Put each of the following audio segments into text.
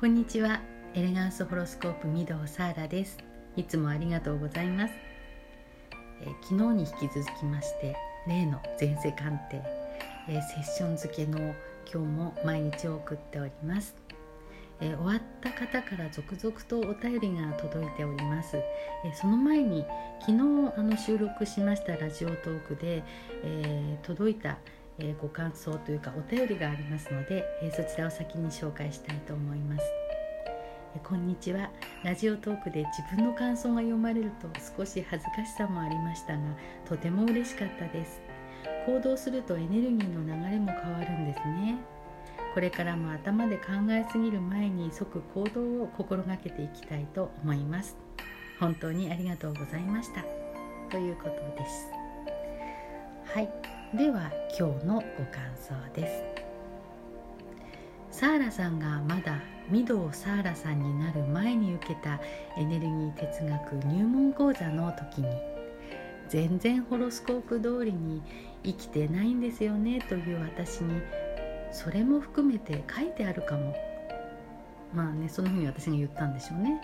こんにちは。エレガンスホロスコープ御堂サーラです。いつもありがとうございます、えー、昨日に引き続きまして例の前世鑑定、えー、セッション付けの今日も毎日送っております。えー、終わった方から続々とお便りが届いております、え、その前に昨日あの収録しましたラジオトークで、えー、届いた、えご感想というかお便りがありますので、えそちらを先に紹介したいと思います、えこんにちは。ラジオトークで自分の感想が読まれると少し恥ずかしさもありましたがとても嬉しかったです。行動するとエネルギーの流れも変わるんですね。これからも頭で考えすぎる前に即行動を心がけていきたいと思います。本当にありがとうございました。ということです。はい。では今日のご感想です。サーラさんがまだ御堂サーラさんになる前に受けたエネルギー哲学入門講座の時に全然ホロスコープ通りに生きてないんですよねという私にそれも含めて書いてあるかも。まあねそのふうに私が言ったんでしょうね。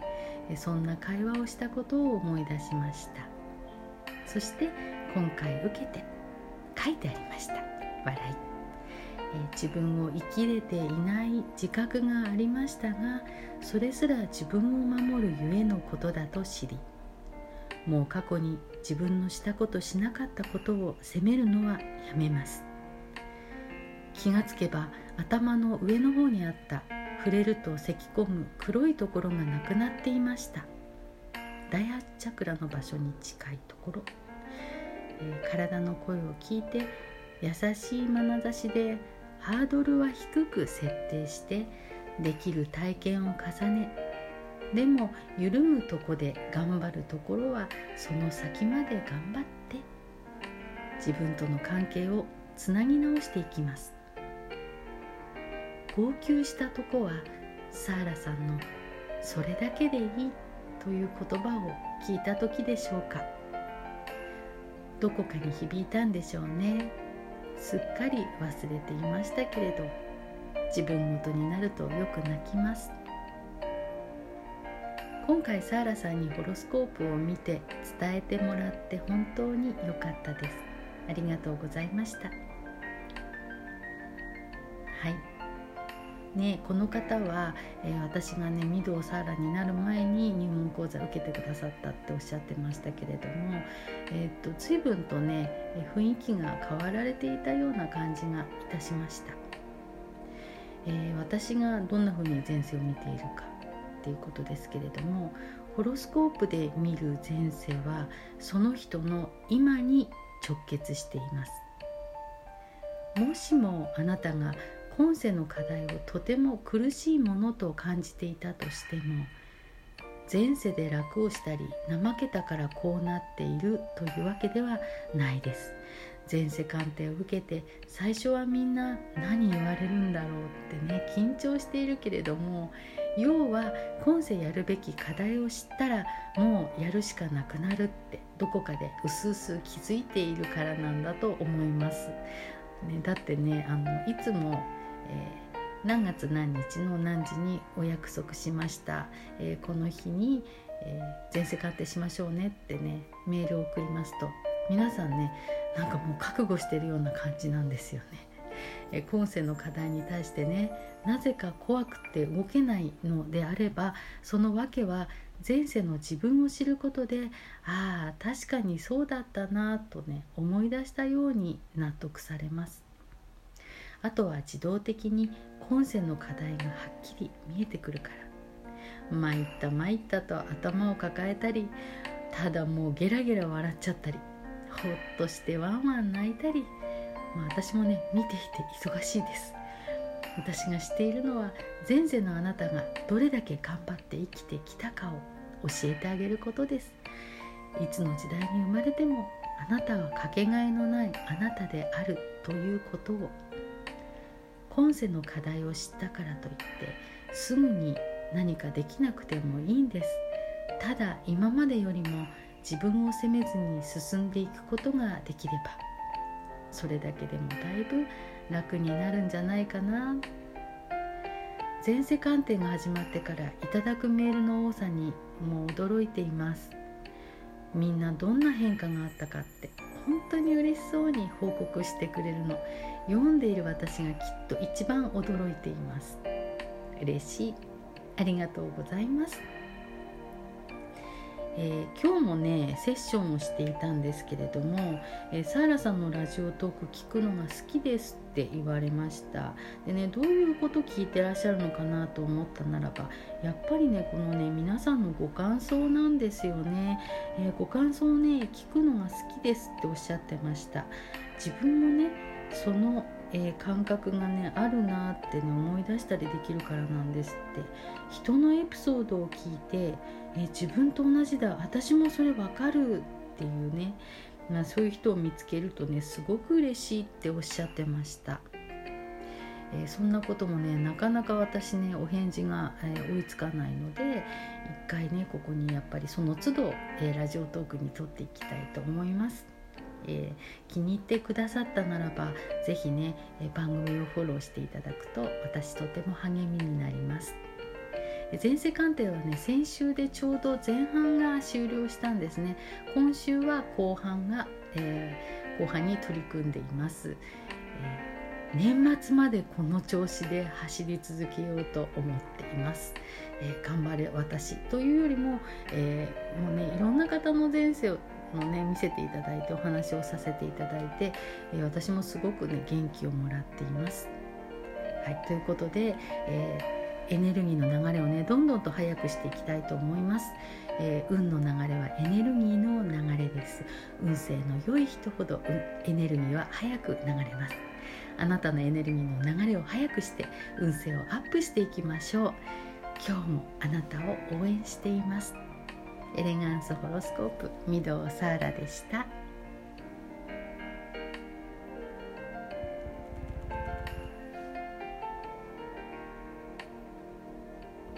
そんな会話をしたことを思い出しました。そして今回受けて書いてありました。笑い、え自分を生きれていない自覚がありましたがそれすら自分を守るゆえのことだと知りもう過去に自分のしたことしなかったことを責めるのはやめます。気がつけば頭の上の方にあった触れると咳き込む黒いところがなくなっていました。第8チャクラの場所に近いところ、え、体の声を聞いて優しい眼差しでハードルは低く設定してできる体験を重ねでも緩むとこで頑張るところはその先まで頑張って自分との関係をつなぎ直していきます。号泣したとこはサーラさんの「それだけでいい」という言葉を聞いた時でしょうか。どこかに響いたんでしょうね。すっかり忘れていましたけれど自分ごとになるとよく泣きます。今回サーラさんにホロスコープを見て伝えてもらって本当に良かったです。ありがとうございました。はい。ね、この方は、えー、私がね御堂サーラになる前に入門講座を受けてくださったっておっしゃってましたけれども、えーと、と随分とね雰囲気が変わられていたような感じがいたしました、えー、私がどんな風に前世を見ているかっていうことですけれどもホロスコープで見る前世はその人の今に直結しています。もしもあなたが今世の課題をとても苦しいものと感じていたとしても前世で楽をしたり怠けたからこうなっているというわけではないです。前世鑑定を受けて最初はみんな何言われるんだろうってね緊張しているけれども要は今世やるべき課題を知ったらもうやるしかなくなるってどこかでうすうす気づいているからなんだと思います、ね、だってねあのいつもえー、何月何日の何時にお約束しました、えー、この日に、えー、前世鑑定しましょうねってねメールを送りますと皆さんねなんかもう覚悟してるような感じなんですよね。え今世の課題に対してねなぜか怖くて動けないのであればその訳は前世の自分を知ることでああ確かにそうだったなとね思い出したように納得されます。あとは自動的に今世の課題がはっきり見えてくるから。参った参ったと頭を抱えたりただもうゲラゲラ笑っちゃったりほっとしてワンワン泣いたり、まあ、私もね見ていて忙しいです。私がしているのは前世のあなたがどれだけ頑張って生きてきたかを教えてあげることです。いつの時代に生まれてもあなたはかけがえのないあなたであるということを今世の課題を知ったからといってすぐに何かできなくてもいいんです。ただ今までよりも自分を責めずに進んでいくことができればそれだけでもだいぶ楽になるんじゃないかな。前世鑑定が始まってからいただくメールの多さにもう驚いています。みんなどんな変化があったかって。本当に嬉しそうに報告してくれるの。読んでいる私がきっと一番驚いています。嬉しい。ありがとうございます。えー、今日もねセッションをしていたんですけれども、えー、サーラさんのラジオトーク聞くのが好きですって言われました。でねどういうこと聞いてらっしゃるのかなと思ったならばやっぱりねこのね皆さんのご感想なんですよね、えー、ご感想をね聞くのが好きですっておっしゃってました。自分もねそのえー、感覚がねあるなってね思い出したりできるからなんですって人のエピソードを聞いて、えー、自分と同じだ私もそれわかるっていうね、まあ、そういう人を見つけるとねすごく嬉しいっておっしゃってました。えー、そんなこともねなかなか私ねお返事が、えー、追いつかないので一回ねここにやっぱりその都度、えー、ラジオトークに撮っていきたいと思います。えー、気に入ってくださったならば是非ね、え番組をフォローしていただくと私とても励みになります。前世鑑定はね先週でちょうど前半が終了したんですね。今週は後半が、えー、後半に取り組んでいます、えー、年末までこの調子で走り続けようと思っています、えー、頑張れ私というよりも、えもうねいろんな方の前世をのね見せていただいてお話をさせていただいて、え、私もすごくね元気をもらっています。はい、ということで、えー、エネルギーの流れをねどんどんと早くしていきたいと思います。えー、運の流れはエネルギーの流れです。運勢の良い人ほど、エネルギーは早く流れます。あなたのエネルギーの流れを早くして運勢をアップしていきましょう。今日もあなたを応援しています。エレガンスホロスコープ御堂サーラでした。